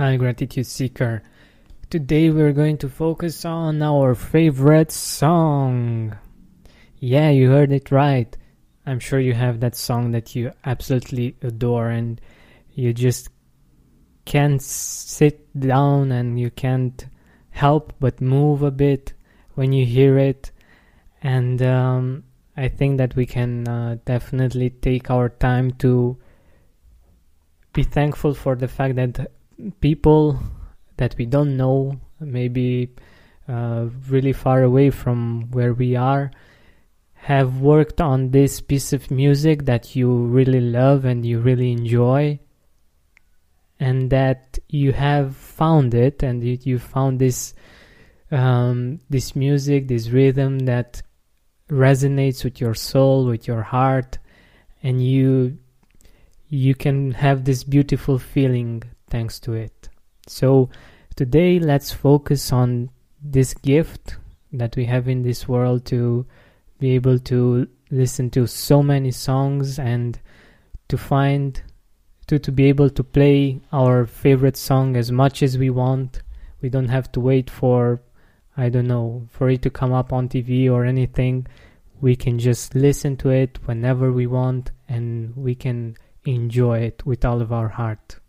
Hi, Gratitude Seeker. Today we're going to focus on our favorite song. Yeah, you heard it right. I'm sure you have that song that you absolutely adore and you just can't sit down and you can't help but move a bit when you hear it. And um, I think that we can uh, definitely take our time to be thankful for the fact that people that we don't know, maybe uh, really far away from where we are, have worked on this piece of music that you really love and you really enjoy, and that you have found it and you, you found this um, this music, this rhythm that resonates with your soul, with your heart, and you you can have this beautiful feeling thanks to it. So today let's focus on this gift that we have in this world to be able to listen to so many songs and to find to, to be able to play our favorite song as much as we want. We don't have to wait for I don't know, for it to come up on TV or anything. We can just listen to it whenever we want and we can enjoy it with all of our heart.